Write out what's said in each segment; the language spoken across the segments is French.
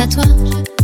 à toi.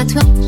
À toi.